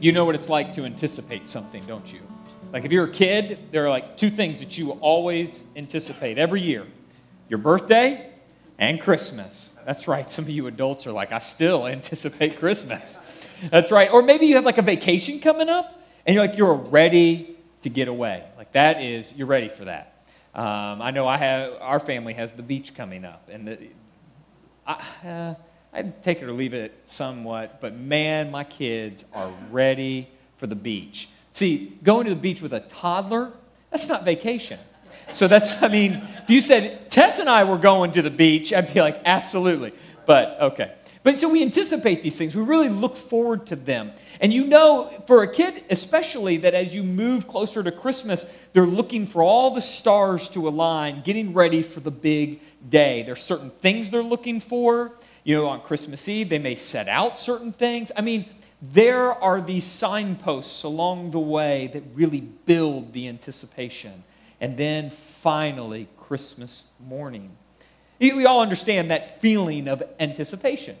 You know what it's like to anticipate something, don't you? Like if you're a kid, there are like two things that you always anticipate every year your birthday and Christmas. That's right. Some of you adults are like, I still anticipate Christmas. That's right. Or maybe you have like a vacation coming up and you're like, you're ready to get away. Like that is, you're ready for that. Um, I know I have, our family has the beach coming up. And the, I, uh, I'd take it or leave it somewhat, but man, my kids are ready for the beach. See, going to the beach with a toddler, that's not vacation. So that's, I mean, if you said Tess and I were going to the beach, I'd be like, absolutely. But okay. But so we anticipate these things. We really look forward to them. And you know, for a kid especially, that as you move closer to Christmas, they're looking for all the stars to align, getting ready for the big day. There's certain things they're looking for. You know, on Christmas Eve, they may set out certain things. I mean, there are these signposts along the way that really build the anticipation. And then finally, Christmas morning. We all understand that feeling of anticipation.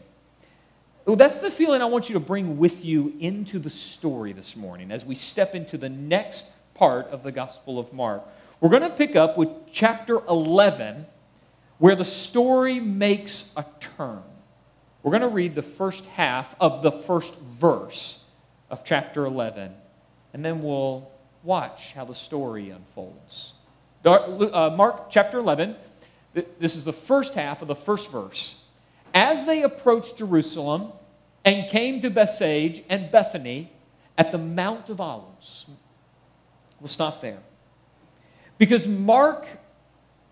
Well, that's the feeling I want you to bring with you into the story this morning as we step into the next part of the Gospel of Mark. We're going to pick up with chapter 11, where the story makes a turn. We're going to read the first half of the first verse of chapter 11, and then we'll watch how the story unfolds. Uh, Mark chapter 11, this is the first half of the first verse. As they approached Jerusalem and came to Bethphage and Bethany at the Mount of Olives, we'll stop there. Because Mark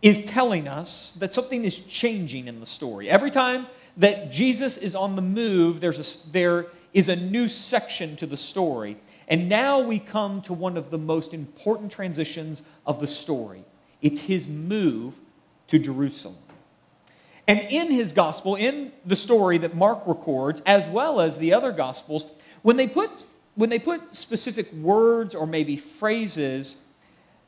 is telling us that something is changing in the story. Every time that Jesus is on the move, there's a, there is a new section to the story. And now we come to one of the most important transitions of the story it's his move to Jerusalem. And in his gospel, in the story that Mark records, as well as the other gospels, when they put, when they put specific words or maybe phrases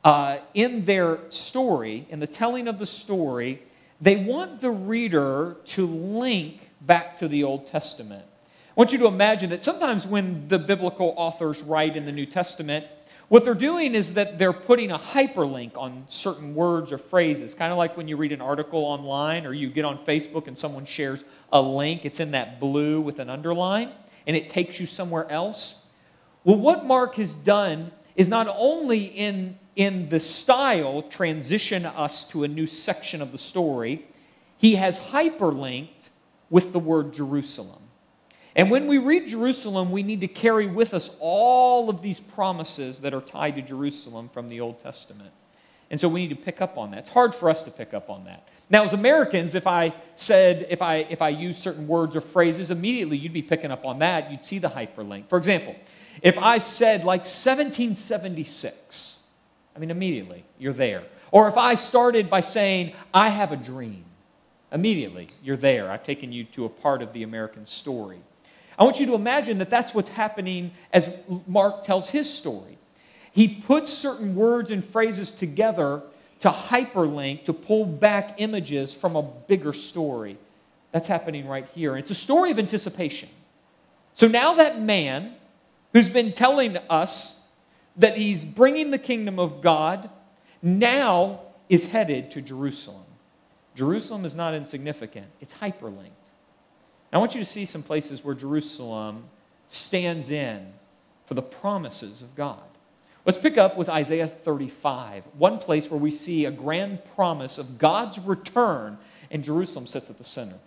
uh, in their story, in the telling of the story, they want the reader to link back to the Old Testament. I want you to imagine that sometimes when the biblical authors write in the New Testament, what they're doing is that they're putting a hyperlink on certain words or phrases, kind of like when you read an article online or you get on Facebook and someone shares a link, it's in that blue with an underline, and it takes you somewhere else. Well, what Mark has done is not only in in the style transition us to a new section of the story, he has hyperlinked with the word Jerusalem. And when we read Jerusalem, we need to carry with us all of these promises that are tied to Jerusalem from the Old Testament. And so we need to pick up on that. It's hard for us to pick up on that. Now, as Americans, if I said, if I, if I use certain words or phrases, immediately you'd be picking up on that. You'd see the hyperlink. For example, if I said like 1776, I mean, immediately you're there. Or if I started by saying, I have a dream, immediately you're there. I've taken you to a part of the American story. I want you to imagine that that's what's happening as Mark tells his story. He puts certain words and phrases together to hyperlink, to pull back images from a bigger story. That's happening right here. It's a story of anticipation. So now that man who's been telling us that he's bringing the kingdom of God now is headed to Jerusalem. Jerusalem is not insignificant, it's hyperlinked. I want you to see some places where Jerusalem stands in for the promises of God. Let's pick up with Isaiah 35, one place where we see a grand promise of God's return, and Jerusalem sits at the center.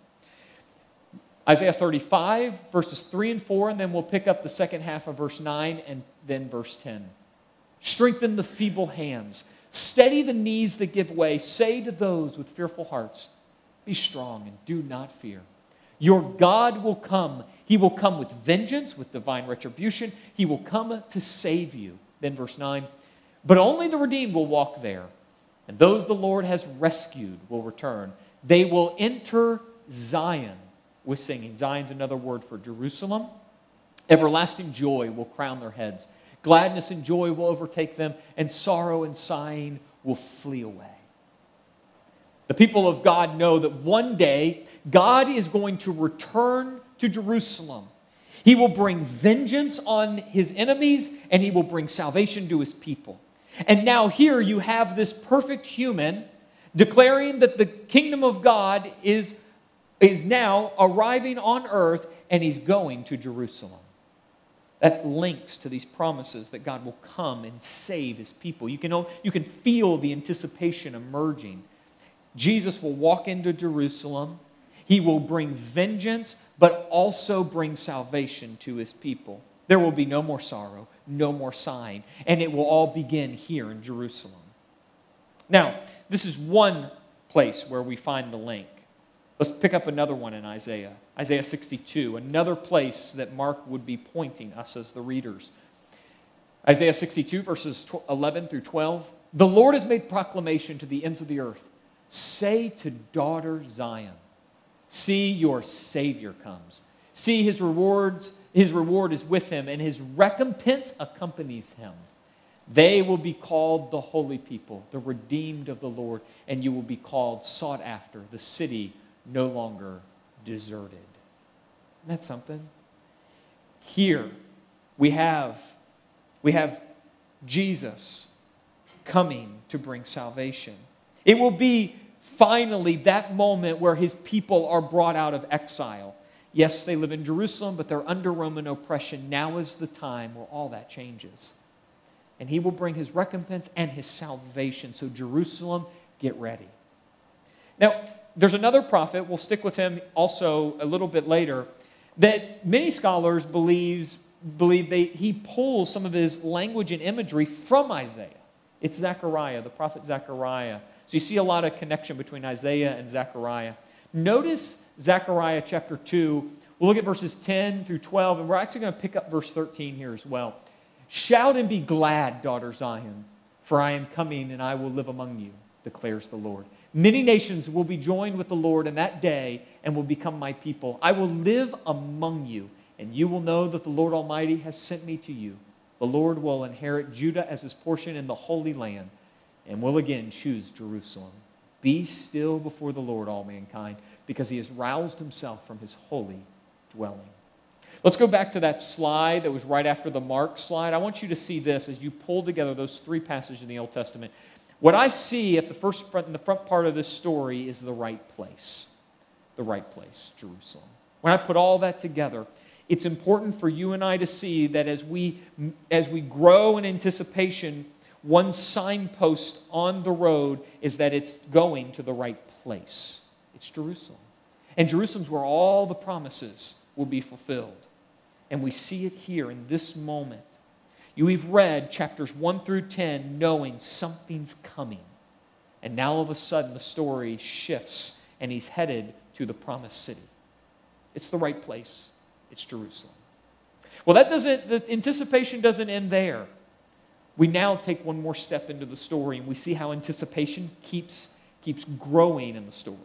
Isaiah 35, verses 3 and 4, and then we'll pick up the second half of verse 9 and then verse 10. Strengthen the feeble hands, steady the knees that give way. Say to those with fearful hearts, Be strong and do not fear. Your God will come. He will come with vengeance, with divine retribution. He will come to save you. Then, verse 9, but only the redeemed will walk there, and those the Lord has rescued will return. They will enter Zion with singing. Zion's another word for Jerusalem. Everlasting joy will crown their heads. Gladness and joy will overtake them, and sorrow and sighing will flee away. The people of God know that one day God is going to return to Jerusalem. He will bring vengeance on his enemies, and he will bring salvation to his people. And now, here you have this perfect human declaring that the kingdom of God is, is now arriving on earth, and he's going to Jerusalem. That links to these promises that God will come and save his people. You can, you can feel the anticipation emerging. Jesus will walk into Jerusalem. He will bring vengeance, but also bring salvation to his people. There will be no more sorrow, no more sighing, and it will all begin here in Jerusalem. Now, this is one place where we find the link. Let's pick up another one in Isaiah. Isaiah 62, another place that Mark would be pointing us as the readers. Isaiah 62, verses 11 through 12. The Lord has made proclamation to the ends of the earth. Say to daughter Zion, See, your Savior comes. See, his rewards, his reward is with him, and his recompense accompanies him. They will be called the holy people, the redeemed of the Lord, and you will be called sought after, the city no longer deserted. Isn't that something? Here we have, we have Jesus coming to bring salvation. It will be finally that moment where his people are brought out of exile. Yes, they live in Jerusalem, but they're under Roman oppression. Now is the time where all that changes. And he will bring his recompense and his salvation. So, Jerusalem, get ready. Now, there's another prophet, we'll stick with him also a little bit later, that many scholars believes, believe they, he pulls some of his language and imagery from Isaiah. It's Zechariah, the prophet Zechariah. So you see a lot of connection between Isaiah and Zechariah. Notice Zechariah chapter 2. We'll look at verses 10 through 12, and we're actually going to pick up verse 13 here as well. Shout and be glad, daughter Zion, for I am coming and I will live among you, declares the Lord. Many nations will be joined with the Lord in that day and will become my people. I will live among you, and you will know that the Lord Almighty has sent me to you. The Lord will inherit Judah as his portion in the Holy Land and will again choose Jerusalem. Be still before the Lord, all mankind, because he has roused himself from his holy dwelling. Let's go back to that slide that was right after the Mark slide. I want you to see this as you pull together those three passages in the Old Testament. What I see at the first front, in the front part of this story is the right place. The right place, Jerusalem. When I put all that together, it's important for you and I to see that as we as we grow in anticipation one signpost on the road is that it's going to the right place. It's Jerusalem. And Jerusalem's where all the promises will be fulfilled. And we see it here in this moment. You have read chapters 1 through 10 knowing something's coming. And now all of a sudden the story shifts and he's headed to the promised city. It's the right place. It's Jerusalem. Well, that doesn't, the anticipation doesn't end there we now take one more step into the story and we see how anticipation keeps, keeps growing in the story.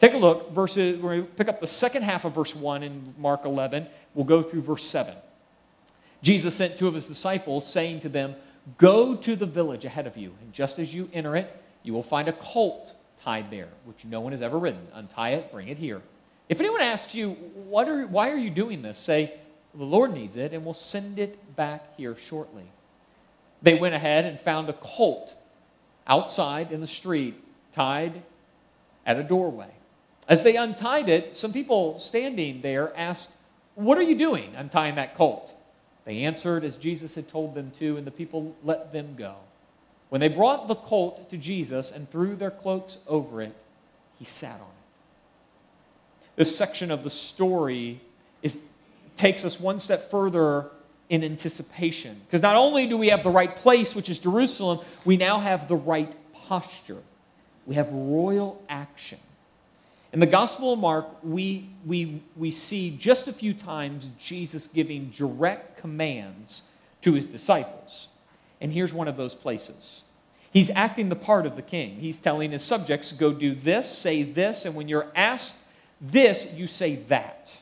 Take a look, verses, we're going to pick up the second half of verse 1 in Mark 11. We'll go through verse 7. Jesus sent two of his disciples, saying to them, Go to the village ahead of you, and just as you enter it, you will find a colt tied there, which no one has ever ridden. Untie it, bring it here. If anyone asks you, what are, Why are you doing this? say, The Lord needs it, and we'll send it back here shortly they went ahead and found a colt outside in the street, tied at a doorway. As they untied it, some people standing there asked, What are you doing untying that colt? They answered as Jesus had told them to, and the people let them go. When they brought the colt to Jesus and threw their cloaks over it, he sat on it. This section of the story is, takes us one step further in anticipation. Because not only do we have the right place, which is Jerusalem, we now have the right posture. We have royal action. In the Gospel of Mark, we, we, we see just a few times Jesus giving direct commands to his disciples. And here's one of those places. He's acting the part of the king. He's telling his subjects, go do this, say this, and when you're asked this, you say that.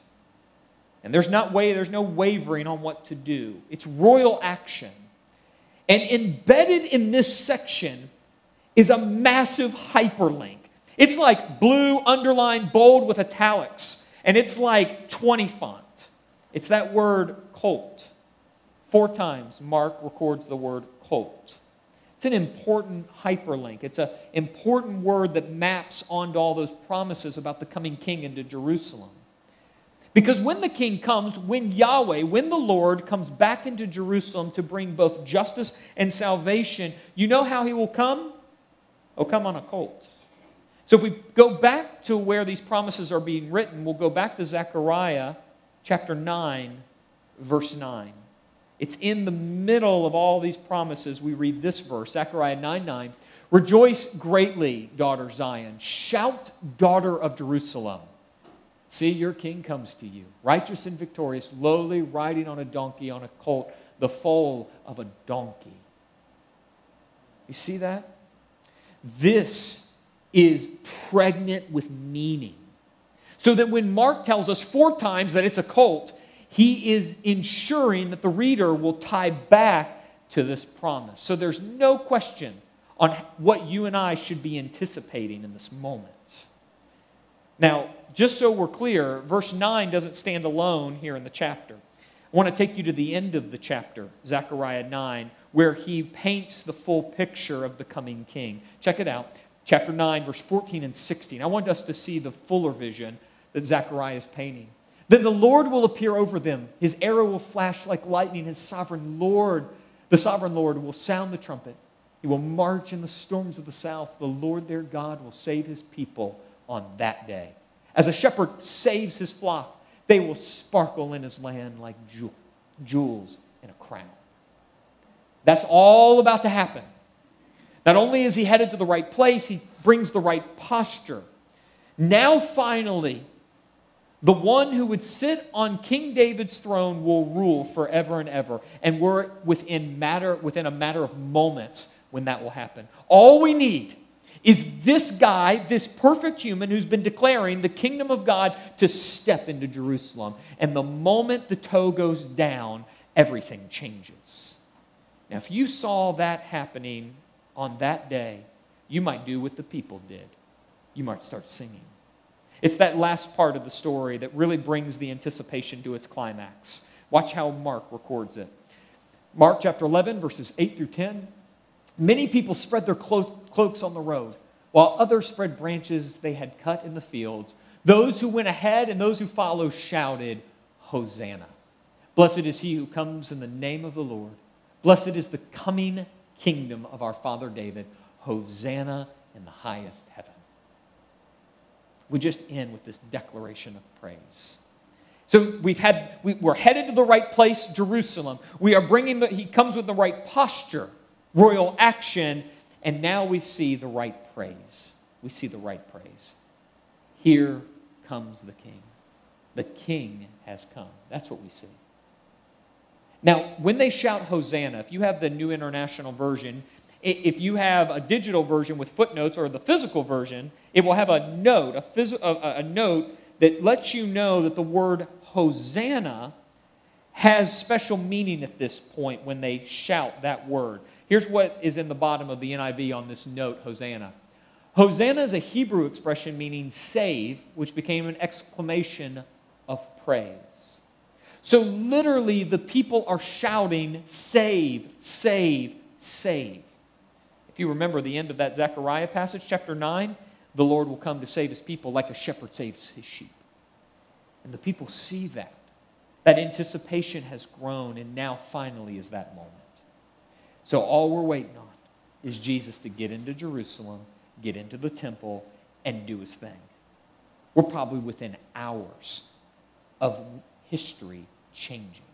And there's not way, there's no wavering on what to do. It's royal action. And embedded in this section is a massive hyperlink. It's like blue, underlined, bold with italics, and it's like 20 font. It's that word colt. Four times Mark records the word colt. It's an important hyperlink. It's an important word that maps onto all those promises about the coming king into Jerusalem. Because when the king comes, when Yahweh, when the Lord comes back into Jerusalem to bring both justice and salvation, you know how he will come? He'll come on a colt. So if we go back to where these promises are being written, we'll go back to Zechariah chapter 9, verse 9. It's in the middle of all these promises. We read this verse, Zechariah 9 9. Rejoice greatly, daughter Zion. Shout, daughter of Jerusalem. See, your king comes to you, righteous and victorious, lowly, riding on a donkey, on a colt, the foal of a donkey. You see that? This is pregnant with meaning. So that when Mark tells us four times that it's a colt, he is ensuring that the reader will tie back to this promise. So there's no question on what you and I should be anticipating in this moment. Now, just so we're clear, verse 9 doesn't stand alone here in the chapter. I want to take you to the end of the chapter, Zechariah 9, where he paints the full picture of the coming king. Check it out. Chapter 9, verse 14 and 16. I want us to see the fuller vision that Zechariah is painting. Then the Lord will appear over them. His arrow will flash like lightning. His sovereign Lord, the sovereign Lord, will sound the trumpet. He will march in the storms of the south. The Lord their God will save his people on that day. As a shepherd saves his flock, they will sparkle in his land like jewels in a crown. That's all about to happen. Not only is he headed to the right place, he brings the right posture. Now, finally, the one who would sit on King David's throne will rule forever and ever. And we're within, matter, within a matter of moments when that will happen. All we need is this guy, this perfect human who's been declaring the kingdom of God to step into Jerusalem. And the moment the toe goes down, everything changes. Now, if you saw that happening on that day, you might do what the people did. You might start singing. It's that last part of the story that really brings the anticipation to its climax. Watch how Mark records it. Mark chapter 11, verses 8 through 10. Many people spread their clo- cloaks on the road, while others spread branches they had cut in the fields. Those who went ahead and those who followed shouted, Hosanna. Blessed is he who comes in the name of the Lord. Blessed is the coming kingdom of our father David. Hosanna in the highest heaven we just end with this declaration of praise. So we've had, we, we're headed to the right place, Jerusalem. We are bringing the, he comes with the right posture, royal action, and now we see the right praise. We see the right praise. Here comes the king. The king has come. That's what we see. Now, when they shout Hosanna, if you have the New International Version, if you have a digital version with footnotes or the physical version, it will have a note, a, phys- a, a note that lets you know that the word Hosanna has special meaning at this point when they shout that word. Here's what is in the bottom of the NIV on this note, Hosanna. Hosanna is a Hebrew expression meaning save, which became an exclamation of praise. So literally, the people are shouting, Save, save, save If you remember the end of that Zechariah passage, chapter 9, the Lord will come to save his people like a shepherd saves his sheep. And the people see that. That anticipation has grown, and now finally is that moment. So all we're waiting on is Jesus to get into Jerusalem, get into the temple, and do his thing. We're probably within hours of history changing.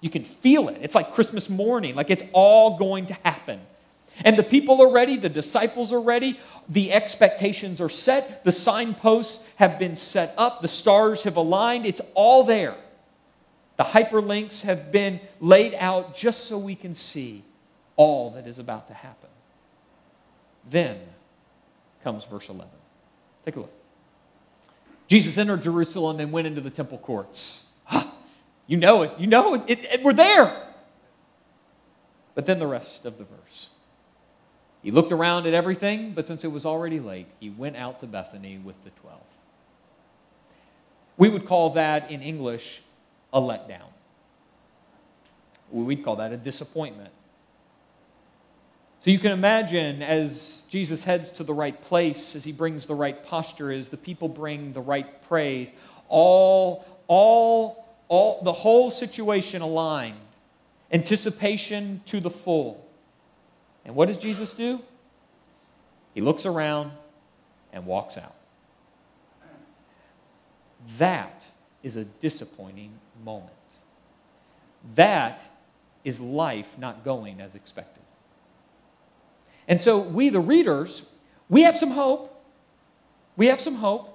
You can feel it. It's like Christmas morning, like it's all going to happen. And the people are ready, the disciples are ready, the expectations are set, the signposts have been set up, the stars have aligned, it's all there. The hyperlinks have been laid out just so we can see all that is about to happen. Then comes verse 11. Take a look. Jesus entered Jerusalem and went into the temple courts. You know it. You know it. it, it we're there. But then the rest of the verse. He looked around at everything, but since it was already late, he went out to Bethany with the twelve. We would call that in English a letdown. We'd call that a disappointment. So you can imagine as Jesus heads to the right place, as he brings the right posture, as the people bring the right praise, all, all, all, the whole situation aligned, anticipation to the full. And what does Jesus do? He looks around and walks out. That is a disappointing moment. That is life not going as expected. And so we, the readers, we have some hope. We have some hope.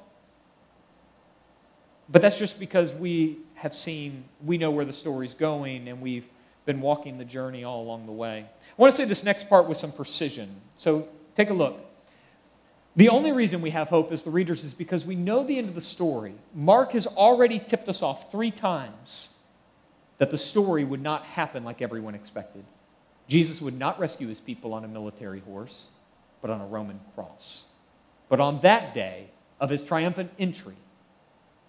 But that's just because we have seen, we know where the story's going, and we've been walking the journey all along the way. I want to say this next part with some precision. So take a look. The only reason we have hope as the readers is because we know the end of the story. Mark has already tipped us off three times that the story would not happen like everyone expected. Jesus would not rescue his people on a military horse, but on a Roman cross. But on that day of his triumphant entry,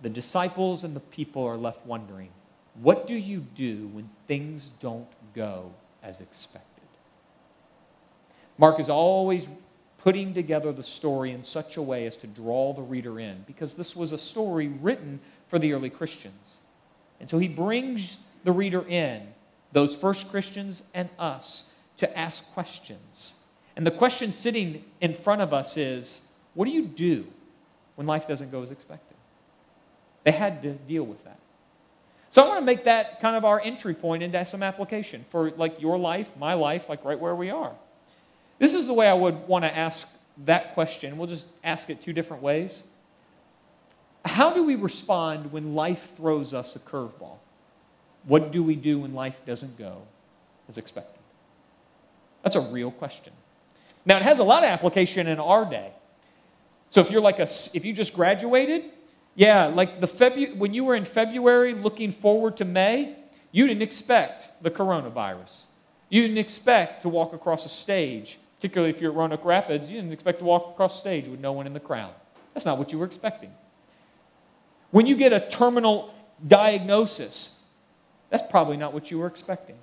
the disciples and the people are left wondering what do you do when things don't go as expected? Mark is always putting together the story in such a way as to draw the reader in, because this was a story written for the early Christians. And so he brings the reader in those first Christians and us to ask questions. And the question sitting in front of us is what do you do when life doesn't go as expected? They had to deal with that. So I want to make that kind of our entry point into some application for like your life, my life, like right where we are. This is the way I would want to ask that question. We'll just ask it two different ways. How do we respond when life throws us a curveball? What do we do when life doesn't go as expected? That's a real question. Now, it has a lot of application in our day. So if you're like a, if you just graduated, yeah, like the Febu- when you were in February looking forward to May, you didn't expect the coronavirus. You didn't expect to walk across a stage, particularly if you're at Roanoke Rapids, you didn't expect to walk across a stage with no one in the crowd. That's not what you were expecting. When you get a terminal diagnosis, that's probably not what you were expecting.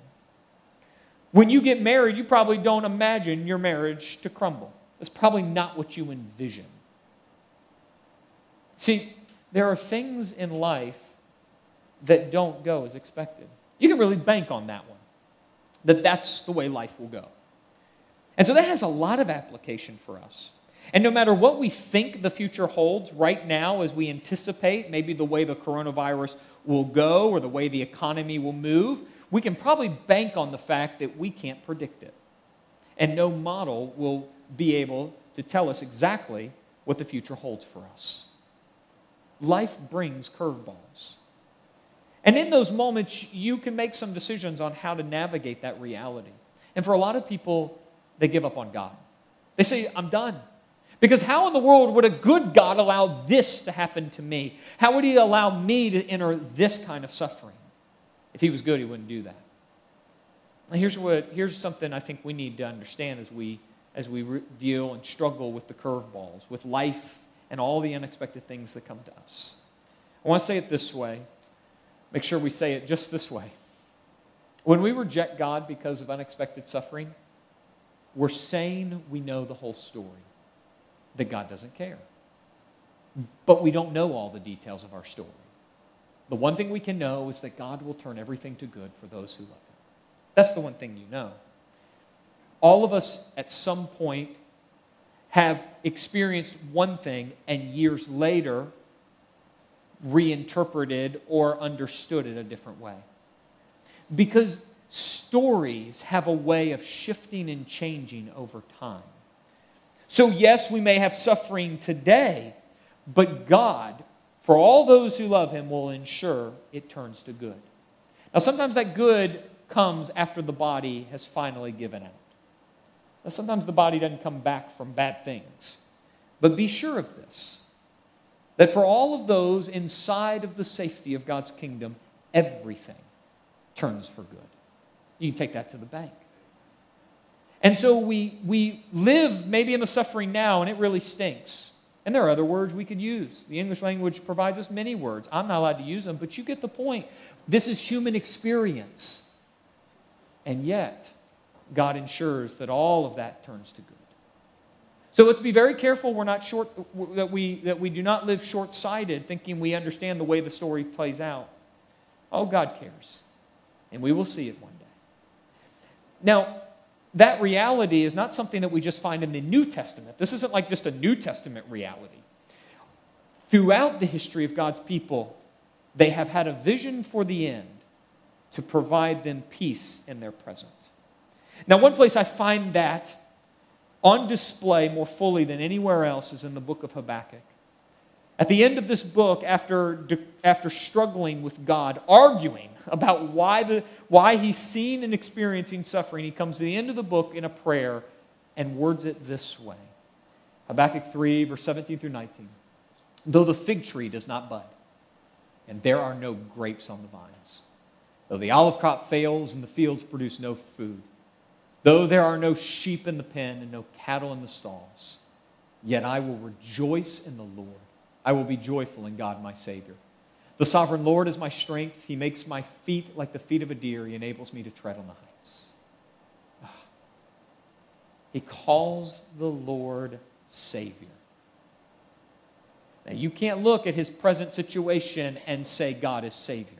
When you get married, you probably don't imagine your marriage to crumble. That's probably not what you envision. See, there are things in life that don't go as expected. You can really bank on that one, that that's the way life will go. And so that has a lot of application for us. And no matter what we think the future holds right now, as we anticipate maybe the way the coronavirus will go or the way the economy will move, we can probably bank on the fact that we can't predict it. And no model will be able to tell us exactly what the future holds for us. Life brings curveballs. And in those moments, you can make some decisions on how to navigate that reality. And for a lot of people, they give up on God. They say, I'm done. Because how in the world would a good God allow this to happen to me? How would He allow me to enter this kind of suffering? If He was good, He wouldn't do that. Now, here's, what, here's something I think we need to understand as we, as we re- deal and struggle with the curveballs, with life and all the unexpected things that come to us. I want to say it this way. Make sure we say it just this way. When we reject God because of unexpected suffering, we're saying we know the whole story that God doesn't care. But we don't know all the details of our story. The one thing we can know is that God will turn everything to good for those who love Him. That's the one thing you know. All of us at some point have experienced one thing and years later reinterpreted or understood it a different way. Because stories have a way of shifting and changing over time. So, yes, we may have suffering today, but God, for all those who love Him, will ensure it turns to good. Now, sometimes that good comes after the body has finally given out. Now, sometimes the body doesn't come back from bad things. But be sure of this that for all of those inside of the safety of God's kingdom, everything turns for good. You can take that to the bank. And so we, we live maybe in the suffering now, and it really stinks. And And there are other words we could use. The English language provides us many words. I'm not allowed to use them, but you get the point. This is human experience. And yet, God ensures that all of that turns to good. So let's be very careful we're not short, that, we, that we do not live short sighted thinking we understand the way the story plays out. Oh, God cares. And we will see it one day. Now, that reality is not something that we just find in the New Testament. This isn't like just a New Testament reality. Throughout the history of God's people, they have had a vision for the end to provide them peace in their present. Now, one place I find that on display more fully than anywhere else is in the book of Habakkuk. At the end of this book, after, after struggling with God, arguing about why, the, why he's seen and experiencing suffering, he comes to the end of the book in a prayer and words it this way Habakkuk 3, verse 17 through 19. Though the fig tree does not bud, and there are no grapes on the vines, though the olive crop fails and the fields produce no food, though there are no sheep in the pen and no cattle in the stalls, yet I will rejoice in the Lord. I will be joyful in God my Savior. The sovereign Lord is my strength. He makes my feet like the feet of a deer. He enables me to tread on the heights. Ah. He calls the Lord Savior. Now, you can't look at his present situation and say God is Savior,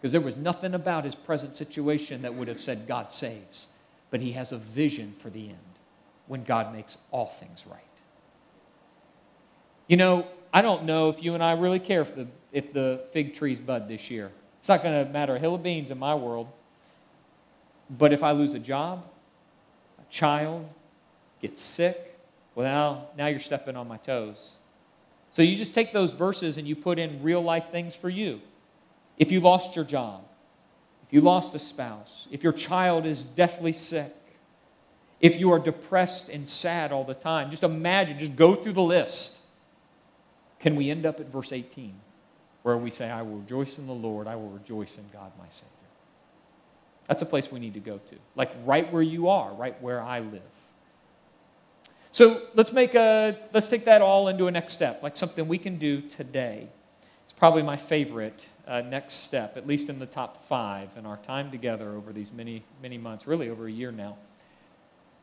because there was nothing about his present situation that would have said God saves. But he has a vision for the end when God makes all things right. You know, I don't know if you and I really care if the, if the fig trees bud this year. It's not going to matter a hill of beans in my world. But if I lose a job, a child gets sick, well, now, now you're stepping on my toes. So you just take those verses and you put in real life things for you. If you lost your job, if you lost a spouse, if your child is deathly sick, if you are depressed and sad all the time, just imagine, just go through the list. Can we end up at verse 18 where we say, I will rejoice in the Lord, I will rejoice in God my Savior? That's a place we need to go to, like right where you are, right where I live. So let's make a let's take that all into a next step, like something we can do today. It's probably my favorite uh, next step, at least in the top five in our time together over these many many months, really over a year now.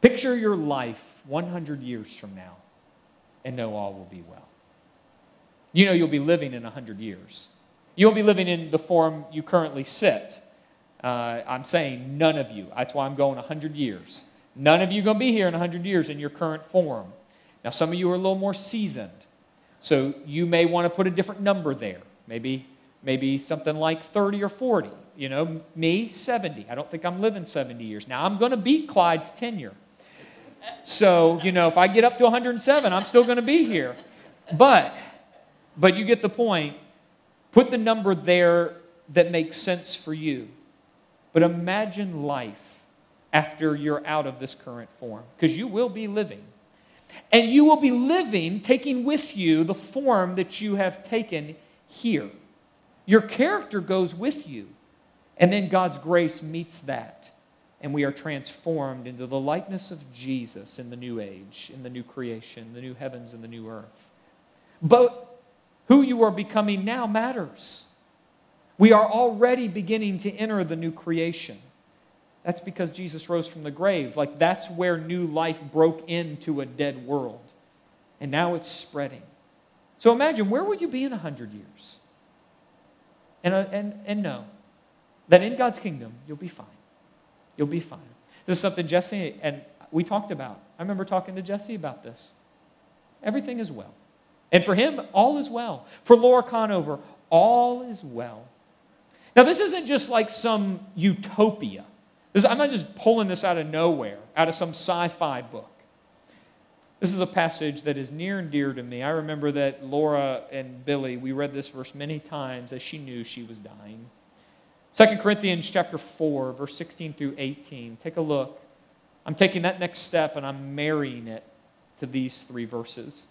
Picture your life 100 years from now, and know all will be well you know you'll be living in 100 years. You won't be living in the form you currently sit. Uh, I'm saying none of you. That's why I'm going 100 years. None of you going to be here in 100 years in your current form. Now, some of you are a little more seasoned. So you may want to put a different number there. Maybe, maybe something like 30 or 40. You know, me, 70. I don't think I'm living 70 years. Now, I'm going to beat Clyde's tenure. So, you know, if I get up to 107, I'm still going to be here. But but you get the point. Put the number there that makes sense for you. But imagine life after you're out of this current form, because you will be living. And you will be living, taking with you the form that you have taken here. Your character goes with you. And then God's grace meets that. And we are transformed into the likeness of Jesus in the new age, in the new creation, the new heavens and the new earth. But who you are becoming now matters. We are already beginning to enter the new creation. That's because Jesus rose from the grave. Like that's where new life broke into a dead world. And now it's spreading. So imagine, where will you be in 100 years? And, uh, and, and know that in God's kingdom, you'll be fine. You'll be fine. This is something Jesse and we talked about. I remember talking to Jesse about this. Everything is well. And for him, all is well. For Laura Conover, all is well. Now, this isn't just like some utopia. This, I'm not just pulling this out of nowhere, out of some sci fi book. This is a passage that is near and dear to me. I remember that Laura and Billy, we read this verse many times as she knew she was dying. 2 Corinthians chapter 4, verse 16 through 18. Take a look. I'm taking that next step and I'm marrying it to these three verses.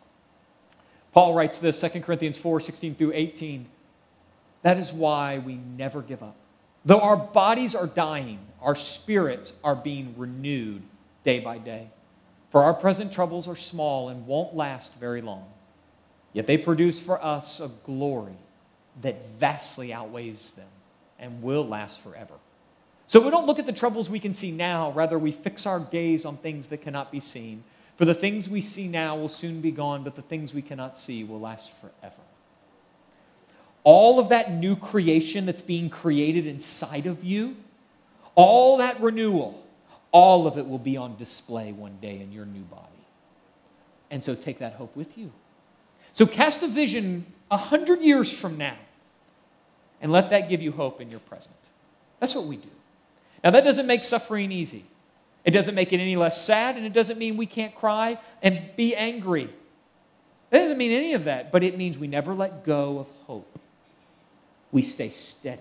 Paul writes this 2 Corinthians 4 16 through 18. That is why we never give up. Though our bodies are dying, our spirits are being renewed day by day. For our present troubles are small and won't last very long. Yet they produce for us a glory that vastly outweighs them and will last forever. So we don't look at the troubles we can see now, rather, we fix our gaze on things that cannot be seen. For the things we see now will soon be gone, but the things we cannot see will last forever. All of that new creation that's being created inside of you, all that renewal, all of it will be on display one day in your new body. And so take that hope with you. So cast a vision a hundred years from now and let that give you hope in your present. That's what we do. Now, that doesn't make suffering easy. It doesn't make it any less sad, and it doesn't mean we can't cry and be angry. That doesn't mean any of that, but it means we never let go of hope. We stay steady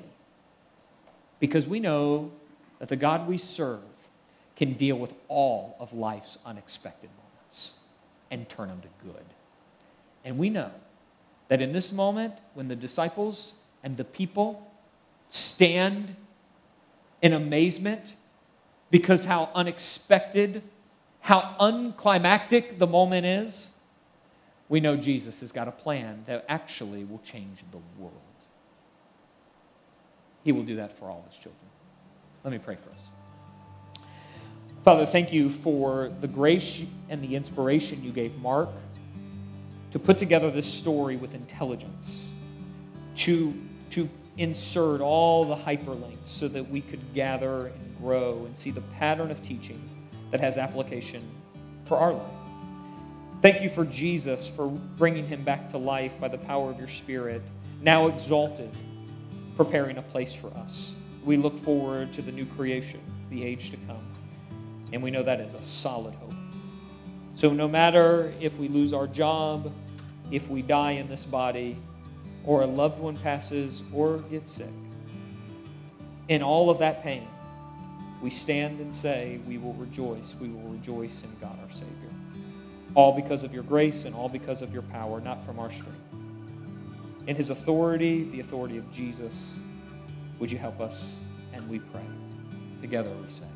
because we know that the God we serve can deal with all of life's unexpected moments and turn them to good. And we know that in this moment, when the disciples and the people stand in amazement because how unexpected, how unclimactic the moment is, we know Jesus has got a plan that actually will change the world. He will do that for all his children. Let me pray for us. Father, thank you for the grace and the inspiration you gave Mark to put together this story with intelligence, to, to insert all the hyperlinks so that we could gather and grow and see the pattern of teaching that has application for our life. Thank you for Jesus, for bringing him back to life by the power of your Spirit, now exalted, preparing a place for us. We look forward to the new creation, the age to come, and we know that is a solid hope. So, no matter if we lose our job, if we die in this body, or a loved one passes or gets sick. In all of that pain, we stand and say, We will rejoice. We will rejoice in God our Savior. All because of your grace and all because of your power, not from our strength. In his authority, the authority of Jesus, would you help us? And we pray. Together we say.